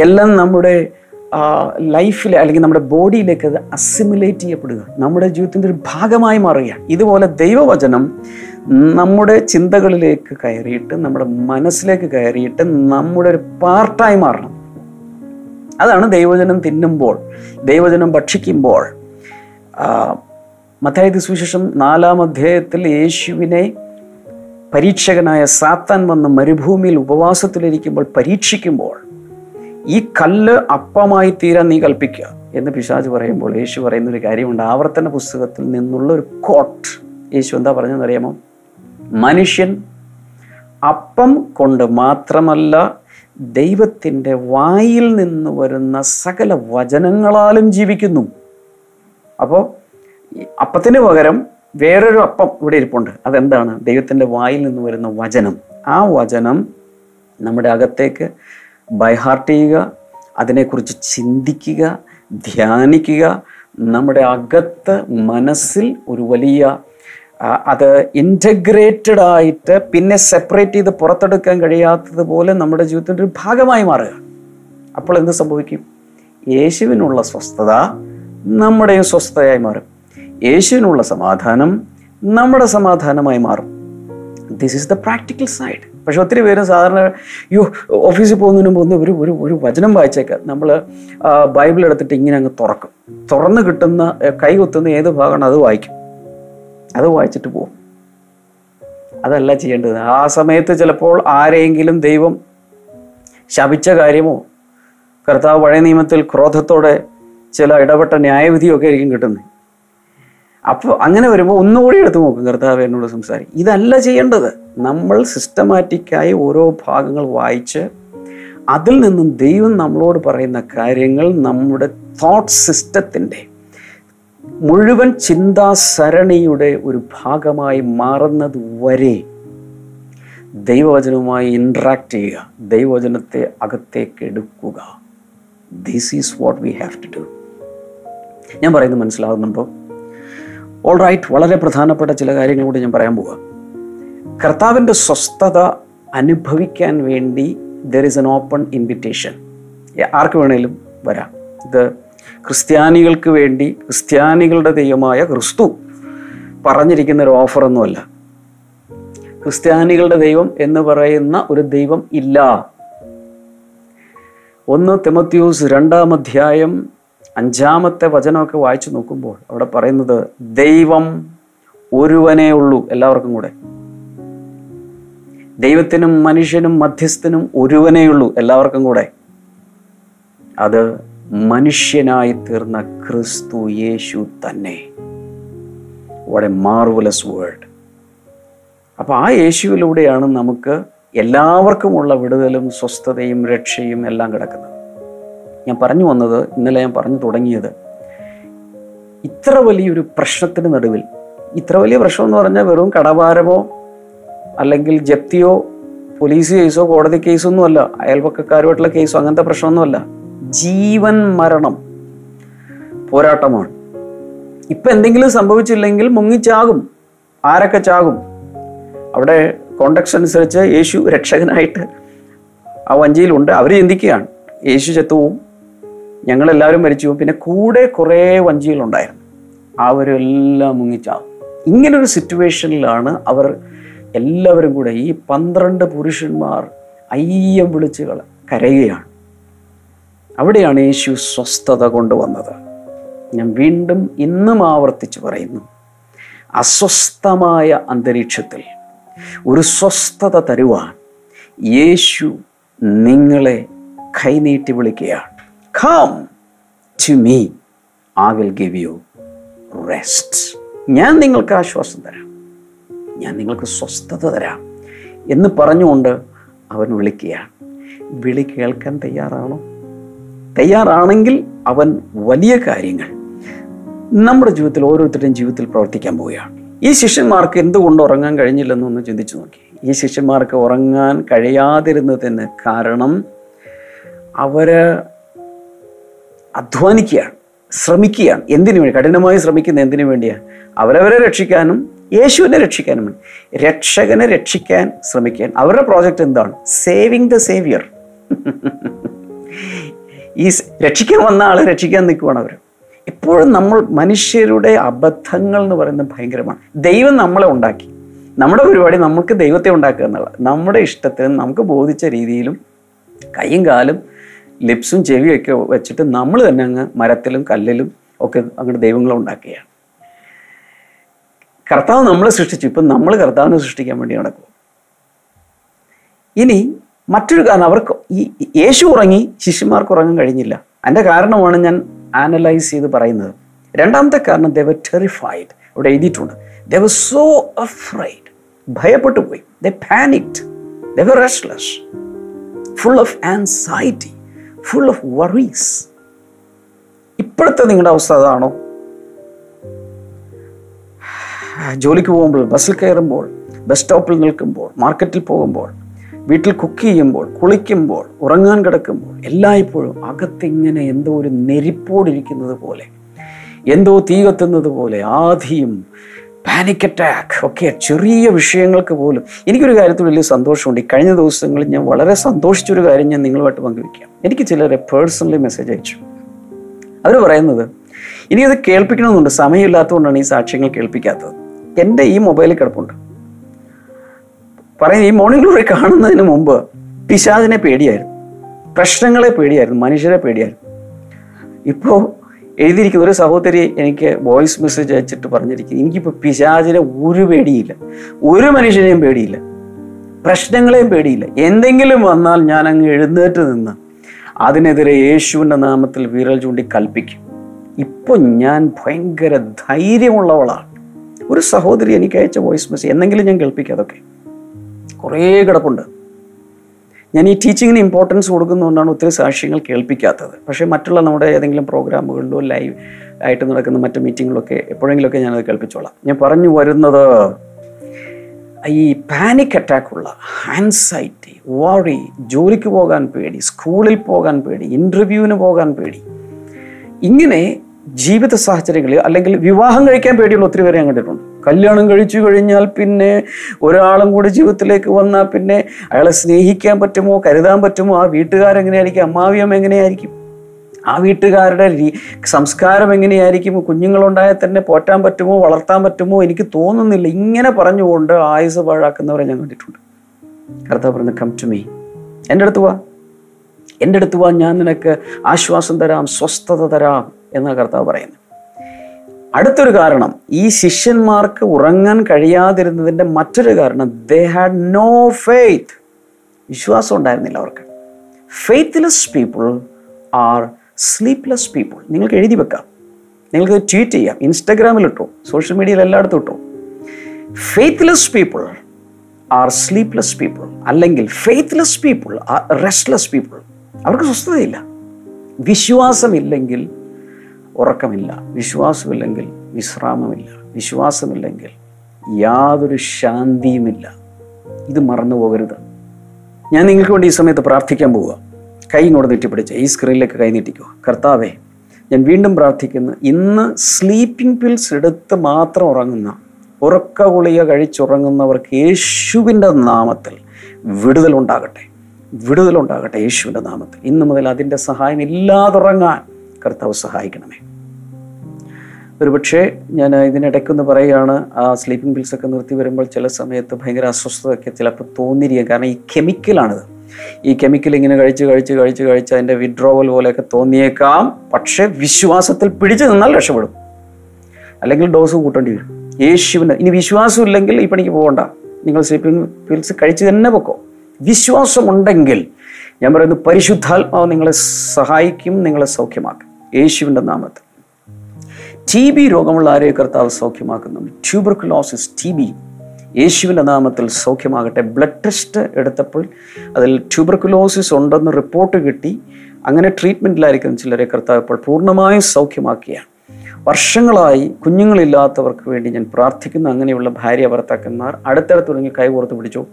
എല്ലാം നമ്മുടെ ലൈഫിൽ അല്ലെങ്കിൽ നമ്മുടെ ബോഡിയിലേക്ക് അത് അസിമുലേറ്റ് ചെയ്യപ്പെടുക. നമ്മുടെ ജീവിതത്തിന്റെ ഒരു ഭാഗമായി മാറുകയാണ്. ഇതുപോലെ ദൈവവചനം നമ്മുടെ ചിന്തകളിലേക്ക് കയറിയിട്ട് നമ്മുടെ മനസ്സിലേക്ക് കയറിയിട്ട് നമ്മുടെ ഒരു പാർട്ടായി മാറണം. അതാണ് ദൈവജനം തിന്നുമ്പോൾ ദൈവജനം ഭക്ഷിക്കുമ്പോൾ. മത്തായത് മത്തായി സുവിശേഷം നാലാം അധ്യായത്തിൽ യേശുവിനെ പരീക്ഷകനായ സാത്താൻ വന്ന് മരുഭൂമിയിൽ ഉപവാസത്തിലിരിക്കുമ്പോൾ പരീക്ഷിക്കുമ്പോൾ ഈ കല്ല് അപ്പമായി തീരാൻ നീ കൽപ്പിക്കുക എന്ന് പിശാജ് പറയുമ്പോൾ യേശു പറയുന്ന ഒരു കാര്യമുണ്ട്. ആവർത്തന പുസ്തകത്തിൽ നിന്നുള്ള ഒരു കോട്ട്. യേശു എന്താ പറഞ്ഞതെന്ന് അറിയാമോ മനുഷ്യൻ അപ്പം കൊണ്ട് മാത്രമല്ല ദൈവത്തിന്റെ വായിൽ നിന്ന് വരുന്ന സകല വചനങ്ങളാലും ജീവിക്കുന്നു. അപ്പോൾ അപ്പത്തിന് പകരം വേറൊരു അപ്പം ഇവിടെ ഇരിപ്പുണ്ട്. അതെന്താണ്? ദൈവത്തിന്റെ വായിൽ നിന്ന് വരുന്ന വചനം. ആ വചനം നമ്മുടെ അകത്തേക്ക് ബൈഹാർട്ട് ചെയ്യുക അതിനെക്കുറിച്ച് ചിന്തിക്കുക ധ്യാനിക്കുക നമ്മുടെ അകത്ത് മനസ്സിൽ ഒരു വലിയ അത് ഇന്റഗ്രേറ്റഡ് ആയിട്ട് പിന്നെ സെപ്പറേറ്റ് ചെയ്ത് പുറത്തെടുക്കാൻ കഴിയാത്തതുപോലെ നമ്മുടെ ജീവിതത്തിന്റെ ഒരു ഭാഗമായി മാറുക. അപ്പോൾ എന്ത് സംഭവിക്കും? യേശുവിനുള്ള സ്വസ്ഥത നമ്മുടെയും സ്വസ്ഥതയായി മാറും. യേശുവിനുള്ള സമാധാനം നമ്മുടെ സമാധാനമായി മാറും. This is the practical side പക്ഷെ ഒത്തിരി പേര് സാധാരണ യോ ഓഫീസിൽ പോകുന്നതിന് മുമ്പ് ഒരു ഒരു ഒരു വചനം വായിച്ചേക്കാം. നമ്മൾ ബൈബിൾ എടുത്തിട്ട് ഇങ്ങനെ അങ്ങ് തുറക്കും. തുറന്ന് കിട്ടുന്ന കൈ കുത്തുന്ന ഏത് ഭാഗമാണ് അത് വായിക്കും. അത് വായിച്ചിട്ട് പോകും അതല്ല ചെയ്യേണ്ടത്. ആ സമയത്ത് ചിലപ്പോൾ ആരെയെങ്കിലും ദൈവം ശപിച്ച കാര്യമോ കർത്താവ് പഴയ നിയമത്തിൽ ക്രോധത്തോടെ ചില ഇടപെട്ട ന്യായവിധിയൊക്കെ ആയിരിക്കും കിട്ടുന്നത്. അപ്പോൾ അങ്ങനെ വരുമ്പോൾ ഒന്നുകൂടി എടുത്തു നോക്കും കർത്താവ് എന്നോട് സംസാരിക്കും. ഇതല്ല ചെയ്യേണ്ടത്. നമ്മൾ സിസ്റ്റമാറ്റിക്കായി ഓരോ ഭാഗങ്ങൾ വായിച്ച് അതിൽ നിന്നും ദൈവം നമ്മളോട് പറയുന്ന കാര്യങ്ങൾ നമ്മുടെ തോട്ട് സിസ്റ്റത്തിന്റെ മുഴുവൻ ചിന്താസരണിയുടെ ഒരു ഭാഗമായി മാറുന്നത് വരെ ദൈവവചനവുമായി ഇൻട്രാക്ട് ചെയ്യുക ദൈവവചനത്തെ അകത്തേക്ക് എടുക്കുക. This is what we have to do ഞാൻ പറയുന്നത് മനസ്സിലാകുന്നുണ്ടോ? ഓൾ റൈറ്റ് വളരെ പ്രധാനപ്പെട്ട ചില കാര്യങ്ങൾ കൂടി ഞാൻ പറയാൻ പോവുക കർത്താവിന്റെ സ്വസ്ഥത അനുഭവിക്കാൻ വേണ്ടി there is an open invitation ആർക്ക് വേണേലും വരാം. ഇത് ക്രിസ്ത്യാനികൾക്ക് വേണ്ടി ക്രിസ്ത്യാനികളുടെ ദൈവമായ ക്രിസ്തു പറഞ്ഞിരിക്കുന്ന ഒരു ഓഫറൊന്നുമല്ല. ക്രിസ്ത്യാനികളുടെ ദൈവം എന്ന് പറയുന്ന ഒരു ദൈവം ഇല്ല. ഒന്ന് തെമത്യൂസ് രണ്ടാം അധ്യായം അഞ്ചാമത്തെ വചനമൊക്കെ വായിച്ചു നോക്കുമ്പോൾ അവിടെ പറയുന്നത് ദൈവം ഒരുവനേ ഉള്ളൂ എല്ലാവർക്കും കൂടെ. ദൈവത്തിനും മനുഷ്യനും മധ്യസ്ഥനും ഒരുവനേ ഉള്ളൂ എല്ലാവർക്കും കൂടെ. അത് മനുഷ്യനായി തീർന്ന ക്രിസ്തു യേശു തന്നെ. വാട്ട് എ മാർവലസ് വേൾഡ് അപ്പോൾ ആ യേശുവിലൂടെയാണ് നമുക്ക് എല്ലാവർക്കുമുള്ള വിടുതലും സ്വസ്ഥതയും രക്ഷയും എല്ലാം കിടക്കുന്നത്. ഞാൻ പറഞ്ഞു വന്നത് ഇന്നലെ ഞാൻ പറഞ്ഞു തുടങ്ങിയത് ഇത്ര വലിയൊരു പ്രശ്നത്തിന് നടുവിൽ ഇത്ര വലിയ പ്രശ്നം എന്ന് പറഞ്ഞാൽ വെറും കടഭാരമോ അല്ലെങ്കിൽ ജപ്തിയോ പോലീസ് കേസോ കോടതി കേസൊന്നുമല്ല അയൽപക്കക്കാരുമായിട്ടുള്ള കേസോ അങ്ങനത്തെ പ്രശ്നമൊന്നുമല്ല. ജീവൻ മരണം പോരാട്ടമാണ്. ഇപ്പൊ എന്തെങ്കിലും സംഭവിച്ചില്ലെങ്കിൽ മുങ്ങിച്ചാകും. ആരൊക്കെ ചാകും? അവിടെ കോണ്ടക്സ് അനുസരിച്ച് യേശു രക്ഷകനായിട്ട് ആ വഞ്ചിയിലുണ്ട്. അവർ ചിന്തിക്കുകയാണ്. യേശു ചത്തുവും ഞങ്ങളെല്ലാവരും മരിച്ചു പോകും പിന്നെ കൂടെ കുറേ വഞ്ചികളുണ്ടായിരുന്നു. അവരെല്ലാം മുങ്ങിച്ചാകും. ഇങ്ങനൊരു സിറ്റുവേഷനിലാണ് അവർ എല്ലാവരും കൂടെ ഈ പന്ത്രണ്ട് പുരുഷന്മാർ അയ്യം വിളിച്ചുകള കരയുകയാണ്. അവിടെയാണ് യേശു സ്വസ്ഥത കൊണ്ടുവന്നത്. ഞാൻ വീണ്ടും ഇന്നും ആവർത്തിച്ച് പറയുന്നു അസ്വസ്ഥമായ അന്തരീക്ഷത്തിൽ ഒരു സ്വസ്ഥത തരുവാൻ യേശു നിങ്ങളെ കൈനീട്ടി വിളിക്കുകയാണ്. Come to me I will give you rest ഞാൻ നിങ്ങൾക്ക് ആശ്വാസം തരാം. ഞാൻ നിങ്ങൾക്ക് സ്വസ്ഥത തരാം എന്ന് പറഞ്ഞുകൊണ്ട് അവൻ വിളിക്കുകയാണ്. വിളി കേൾക്കാൻ തയ്യാറാണോ? തയ്യാറാണെങ്കിൽ അവൻ വലിയ കാര്യങ്ങൾ. നമ്മുടെ ജീവിതത്തിൽ ഓരോരുത്തരുടെയും ജീവിതത്തിൽ പ്രവർത്തിക്കാൻ പോവുകയാണ്. ഈ ശിഷ്യന്മാർക്ക് എന്തുകൊണ്ട് ഉറങ്ങാൻ കഴിഞ്ഞില്ലെന്നൊന്ന് ചിന്തിച്ചു നോക്കി. ഈ ശിഷ്യന്മാർക്ക് ഉറങ്ങാൻ കഴിയാതിരുന്നതിന് കാരണം അവർ അധ്വാനിക്കുകയാണ് ശ്രമിക്കുകയാണ്. എന്തിനു വേണ്ടി? കഠിനമായി ശ്രമിക്കുന്ന എന്തിനു വേണ്ടിയാണ് അവരവരെ രക്ഷിക്കാനും യേശുവിനെ രക്ഷിക്കാനും രക്ഷകനെ രക്ഷിക്കാൻ ശ്രമിക്കാൻ. അവരുടെ പ്രോജക്റ്റ് എന്താണ്? സേവിങ് ദ സേവിയർ ഈ രക്ഷിക്കാൻ വന്ന ആളെ രക്ഷിക്കാൻ നിൽക്കുവാണ് അവർ എപ്പോഴും നമ്മൾ മനുഷ്യരുടെ അബദ്ധങ്ങൾ എന്ന് പറയുന്നത് ഭയങ്കരമാണ്. ദൈവം നമ്മളെ ഉണ്ടാക്കി. നമ്മുടെ പരിപാടി നമുക്ക് ദൈവത്തെ ഉണ്ടാക്കുക എന്നുള്ള നമ്മുടെ ഇഷ്ടത്തിന് നമുക്ക് ബോധിച്ച രീതിയിലും കൈയും കാലും ലിപ്സും ചെവിയും ഒക്കെ വെച്ചിട്ട് നമ്മൾ തന്നെ അങ്ങ് മരത്തിലും കല്ലിലും ഒക്കെ അങ്ങോട്ട് ദൈവങ്ങളെ ഉണ്ടാക്കുകയാണ്. കർത്താവ് നമ്മളെ സൃഷ്ടിച്ചു. ഇപ്പം നമ്മൾ കർത്താവിനെ സൃഷ്ടിക്കാൻ വേണ്ടി നടക്കും ഇനി മറ്റൊരു കാരണം അവർക്ക് ഈ യേശു ഉറങ്ങി ശിഷ്യന്മാർക്ക് ഉറങ്ങാൻ കഴിഞ്ഞില്ല. അതിന്റെ കാരണമാണ് ഞാൻ ആനലൈസ് ചെയ്ത് പറയുന്നത്. രണ്ടാമത്തെ കാരണം ദ ടെറിഫൈഡ് ഇവിടെ എഴുതിയിട്ടുണ്ട്. വർ സോ അഫ്രൈഡ് ഭയപ്പെട്ടു പോയി the panicked the were restless full of anxiety full of worries ഇപ്പോഴത്തെ നിങ്ങളുടെ അവസ്ഥ അതാണോ? ജോലിക്ക് പോകുമ്പോൾ ബസ്സിൽ കയറുമ്പോൾ ബസ് സ്റ്റോപ്പിൽ നിൽക്കുമ്പോൾ മാർക്കറ്റിൽ പോകുമ്പോൾ വീട്ടിൽ കുക്ക് ചെയ്യുമ്പോൾ കുളിക്കുമ്പോൾ ഉറങ്ങാൻ കിടക്കുമ്പോൾ എല്ലായ്പ്പോഴും അകത്തിങ്ങനെ എന്തോ ഒരു നെരിപ്പോടിരിക്കുന്നത് പോലെ എന്തോ തീ കത്തുന്നത് പോലെ ആധിയും പാനിക് അറ്റാക്ക് ഒക്കെ ചെറിയ വിഷയങ്ങൾക്ക് പോലും. എനിക്കൊരു കാര്യത്തിൽ വലിയ സന്തോഷമുണ്ട്. ഈ കഴിഞ്ഞ ദിവസങ്ങളിൽ ഞാൻ വളരെ സന്തോഷിച്ചൊരു കാര്യം ഞാൻ നിങ്ങളുമായിട്ട് പങ്കുവയ്ക്കാം. എനിക്ക് ചിലരെ പേഴ്സണലി മെസ്സേജ് അയച്ചു. അവർ പറയുന്നത് എനിക്കത് കേൾപ്പിക്കണമെന്നുണ്ട്. സമയമില്ലാത്തതുകൊണ്ടാണ് ഈ സാക്ഷ്യങ്ങൾ കേൾപ്പിക്കാത്തത്. എന്റെ ഈ മൊബൈലിൽ കിടപ്പുണ്ട്. പറയുന്നത് ഈ മോർണിംഗ് ഗ്ലോറി കാണുന്നതിന് മുമ്പ് പിശാദിനെ പേടിയായിരുന്നു. പ്രശ്നങ്ങളെ പേടിയായിരുന്നു മനുഷ്യരെ പേടിയായിരുന്നു. ഇപ്പോൾ എഴുതിയിരിക്കുന്ന ഒരു സഹോദരി എനിക്ക് വോയിസ് മെസ്സേജ് അയച്ചിട്ട് പറഞ്ഞിരിക്കുന്നു. എനിക്കിപ്പോൾ പിശാചിനെ ഒരു പേടിയില്ല. ഒരു മനുഷ്യനെയും പേടിയില്ല. പ്രശ്നങ്ങളെയും പേടിയില്ല. എന്തെങ്കിലും വന്നാൽ ഞാൻ അങ്ങ് എഴുന്നേറ്റ് നിന്ന് അതിനെതിരെ യേശുവിന്റെ നാമത്തിൽ വിരൽ ചൂണ്ടി കൽപ്പിക്കും. ഇപ്പോൾ ഞാൻ ഭയങ്കര ധൈര്യമുള്ളവളാണ്. ഒരു സഹോദരി എനിക്ക് അയച്ച വോയിസ് മെസ്സേജ് എന്തെങ്കിലും ഞാൻ കേൾപ്പിക്കാം അതൊക്കെ. കുറേ കിടപ്പുണ്ട്. ഞാൻ ഈ ടീച്ചിങ്ങിന് ഇമ്പോർട്ടൻസ് കൊടുക്കുന്നതുകൊണ്ടാണ് ഒത്തിരി സാക്ഷ്യങ്ങൾ കേൾപ്പിക്കാത്തത്. പക്ഷേ മറ്റുള്ള നമ്മുടെ ഏതെങ്കിലും പ്രോഗ്രാമുകളിലോ ലൈവ് ആയിട്ട് നടക്കുന്ന മറ്റു മീറ്റിങ്ങിലൊക്കെ എപ്പോഴെങ്കിലുമൊക്കെ ഞാനത് കേൾപ്പിച്ചോളാം. ഞാൻ പറഞ്ഞു വരുന്നത് ഈ പാനിക് അറ്റാക്കുള്ള ആൻസൈറ്റി വറി ജോലിക്ക് പോകാൻ പേടി സ്കൂളിൽ പോകാൻ പേടി ഇന്റർവ്യൂവിന് പോകാൻ പേടി. ഇങ്ങനെ ജീവിത സാഹചര്യങ്ങളിൽ അല്ലെങ്കിൽ വിവാഹം കഴിക്കാൻ പേടിയുള്ള ഒത്തിരി പേരെ ഞാൻ കണ്ടിട്ടുണ്ട്. കല്യാണം കഴിച്ചു കഴിഞ്ഞാൽ പിന്നെ ഒരാളും കൂടി ജീവിതത്തിലേക്ക് വന്നാൽ പിന്നെ അയാളെ സ്നേഹിക്കാൻ പറ്റുമോ കരുതാൻ പറ്റുമോ? ആ വീട്ടുകാരെങ്ങനെയായിരിക്കും അമ്മാവിയം എങ്ങനെയായിരിക്കും? ആ വീട്ടുകാരുടെ സംസ്കാരം എങ്ങനെയായിരിക്കും? കുഞ്ഞുങ്ങളുണ്ടായാൽ തന്നെ പോറ്റാൻ പറ്റുമോ വളർത്താൻ പറ്റുമോ? എനിക്ക് തോന്നുന്നില്ല. ഇങ്ങനെ പറഞ്ഞുകൊണ്ട് ആയുസ് പാഴാക്കുന്നവരെ ഞാൻ കണ്ടിട്ടുണ്ട്. കർത്താവ് പറഞ്ഞു കം ടു മീ എന്റെ അടുത്ത് വാ. എന്റെ അടുത്ത് വാ. ഞാൻ നിനക്ക് ആശ്വാസം തരാം സ്വസ്ഥത തരാം. എന്ന കർത്താവ് പറയുന്നു. അടുത്തൊരു കാരണം ഈ ശിഷ്യന്മാർക്ക് ഉറങ്ങാൻ കഴിയാതിരുന്നതിന്റെ മറ്റൊരു കാരണം ദേ ഹാഡ് നോ ഫെയ്ത്ത് വിശ്വാസം ഉണ്ടായിരുന്നില്ല അവർക്ക്. Faithless people are sleepless people നിങ്ങൾക്ക് എഴുതി വെക്കാം. നിങ്ങൾക്ക് ട്വീറ്റ് ചെയ്യാം. ഇൻസ്റ്റാഗ്രാമിൽ ഇട്ടോ. സോഷ്യൽ മീഡിയയിൽ എല്ലായിടത്തും ഇട്ടോ. Faithless people are sleepless people അല്ലെങ്കിൽ faithless people are restless people അവർക്ക് സ്വസ്ഥതയില്ല. വിശ്വാസമില്ലെങ്കിൽ ഉറക്കമില്ല വിശ്വാസമില്ലെങ്കിൽ വിശ്രാമമില്ല വിശ്വാസമില്ലെങ്കിൽ യാതൊരു ശാന്തിയുമില്ല. ഇത് മറന്നു പോകരുത്. ഞാൻ നിങ്ങൾക്ക് വേണ്ടി ഈ സമയത്ത് പ്രാർത്ഥിക്കാൻ പോവുക. കൈ ഇങ്ങോട്ട് നീട്ടിപ്പിടിച്ച് ഈ സ്ക്രീനിലേക്ക് കൈ നീട്ടിക്കുക കർത്താവേ ഞാൻ വീണ്ടും പ്രാർത്ഥിക്കുന്നു ഇന്ന് സ്ലീപ്പിംഗ് പിൽസ് എടുത്ത് മാത്രം ഉറങ്ങുന്ന ഉറക്ക ഗുളിക കഴിച്ചുറങ്ങുന്നവർക്ക് യേശുവിന്റെ നാമത്തിൽ വിടുതലുണ്ടാകട്ടെ. വിടുതലുണ്ടാകട്ടെ യേശുവിന്റെ നാമത്തിൽ. ഇന്ന് മുതൽ അതിന്റെ സഹായം ഇല്ലാതുറങ്ങാൻ കർത്താവ് സഹായിക്കണമേ. ഒരുപക്ഷെ ഞാൻ ഇതിനിടയ്ക്കൊന്ന് പറയുകയാണ് ആ സ്ലീപ്പിംഗ് പിൽസ് ഒക്കെ നിർത്തി വരുമ്പോൾ ചില സമയത്ത് ഭയങ്കര അസ്വസ്ഥതയൊക്കെ ചിലപ്പോൾ തോന്നിയിരിക്കും. കാരണം ഈ കെമിക്കലാണിത് ഈ കെമിക്കൽ ഇങ്ങനെ കഴിച്ച് കഴിച്ച് കഴിച്ച് കഴിച്ച് അതിന്റെ വിഡ്രോവൽ പോലെയൊക്കെ തോന്നിയേക്കാം. പക്ഷേ വിശ്വാസത്തിൽ പിടിച്ചു നിന്നാൽ രക്ഷപ്പെടും. അല്ലെങ്കിൽ ഡോസ് കൂട്ടേണ്ടി വരും. യേശുവിന് ഇനി വിശ്വാസം ഇല്ലെങ്കിൽ ഈ പണിക്ക് പോകണ്ട. നിങ്ങൾ സ്ലീപ്പിംഗ് പിൽസ് കഴിച്ച് തന്നെ പൊക്കോ. വിശ്വാസമുണ്ടെങ്കിൽ ഞാൻ പറയുന്നത് പരിശുദ്ധാത്മാവ് നിങ്ങളെ സഹായിക്കും നിങ്ങളെ സൗഖ്യമാക്കും. യേശുവിന്റെ നാമത്തിൽ. ടി ബി രോഗമുള്ള ആരെയും കർത്താവ് സൗഖ്യമാക്കുന്നു. ട്യൂബർക്കുലോസിസ് ടി ബി യേശുവിന്റെ നാമത്തിൽ സൗഖ്യമാകട്ടെ. ബ്ലഡ് ടെസ്റ്റ് എടുത്തപ്പോൾ അതിൽ ട്യൂബർക്കുലോസിസ് ഉണ്ടെന്ന് റിപ്പോർട്ട് കിട്ടി. അങ്ങനെ ട്രീറ്റ്മെന്റിലായിരിക്കും ചിലരെ കർത്താവ് ഇപ്പോൾ പൂർണമായും സൗഖ്യമാക്കിയ വർഷങ്ങളായി കുഞ്ഞുങ്ങളില്ലാത്തവർക്ക് വേണ്ടി ഞാൻ പ്രാർത്ഥിക്കുന്നു. അങ്ങനെയുള്ള ഭാര്യ ഭർത്താക്കന്മാർ അടുത്തടുത്ത് തുടങ്ങി കൈകോർത്ത് പിടിച്ചു.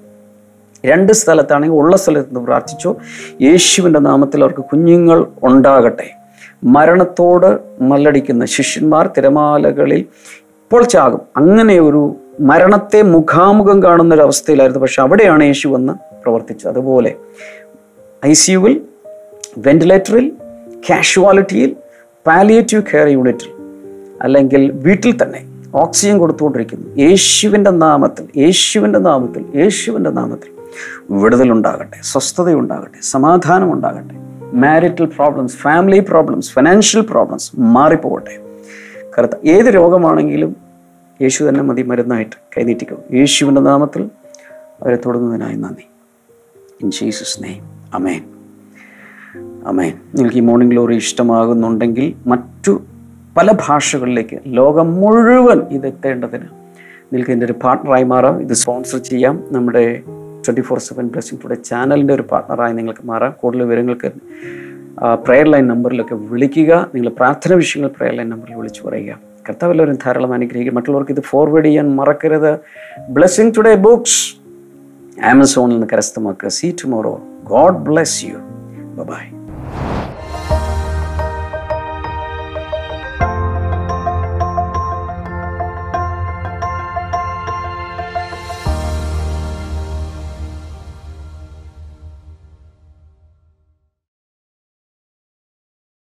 രണ്ട് സ്ഥലത്താണെങ്കിൽ ഉള്ള സ്ഥലത്ത് നിന്ന് പ്രാർത്ഥിച്ചു. യേശുവിന്റെ നാമത്തിൽ അവർക്ക് കുഞ്ഞുങ്ങൾ ഉണ്ടാകട്ടെ. മരണത്തോട് മല്ലടിക്കുന്ന ശിഷ്യന്മാർ തിരമാലകളിൽ ഇപ്പോൾ ചാകും. അങ്ങനെ ഒരു മരണത്തെ മുഖാമുഖം കാണുന്ന ഒരു അവസ്ഥയിലായിരുന്നു പക്ഷെ അവിടെയാണ് യേശു വന്ന് പ്രവർത്തിച്ചത്. അതുപോലെ ഐ സി യുവിൽ വെന്റിലേറ്ററിൽ കാഷ്വാലിറ്റിയിൽ പാലിയേറ്റീവ് കെയർ യൂണിറ്റിൽ അല്ലെങ്കിൽ വീട്ടിൽ തന്നെ ഓക്സിജൻ കൊടുത്തുകൊണ്ടിരിക്കുന്നു. യേശുവിന്റെ നാമത്തിൽ യേശുവിന്റെ നാമത്തിൽ യേശുവിന്റെ നാമത്തിൽ വിടുതലുണ്ടാകട്ടെ സ്വസ്ഥതയുണ്ടാകട്ടെ സമാധാനം ഉണ്ടാകട്ടെ marital problems family problems financial problems മാറിപ്പോകട്ടെ. കറുത്ത ഏത് രോഗമാണെങ്കിലും യേശു തന്നെ മതി മരുന്നായിട്ട് കൈനീട്ടിക്കും. യേശുവിന്റെ നാമത്തിൽ അവരെ തൊടുന്നതിനായി നന്ദി. In Jesus name amen amen നിങ്ങൾക്ക് ഈ മോർണിംഗ് ഗ്ലോറി ഇഷ്ടമാകുന്നുണ്ടെങ്കിൽ മറ്റു പല ഭാഷകളിലേക്ക് ലോകം മുഴുവൻ ഇതെത്തേണ്ടതിന് നിങ്ങൾക്ക് ഇതിന്റെ ഒരു പാർട്ണറായി മാറാം. ഇത് സ്പോൺസർ ചെയ്യാം. നമ്മുടെ twenty four seven blessing today ചാനലിന്റെ ഒരു പാർട്ണറായി നിങ്ങൾക്ക് മാറാം. കൂടുതൽ വിവരങ്ങൾക്ക് പ്രെയർ ലൈൻ നമ്പറിലൊക്കെ വിളിക്കുക. നിങ്ങൾ പ്രാർത്ഥന വിഷയങ്ങൾ പ്രെയർ ലൈൻ നമ്പറിൽ വിളിച്ചു പറയുക. കർത്താവ് എല്ലാവരും ധാരാളം അനുഗ്രഹിക്കും. മറ്റുള്ളവർക്ക് ഇത് ഫോർവേഡ് ചെയ്യാൻ മറക്കരുത്. ബ്ലെസ്സിങ് ടുഡേ ബുക്സ് ആമസോണിൽ നിന്ന് കരസ്ഥമാക്കുക. See tomorrow God bless you bye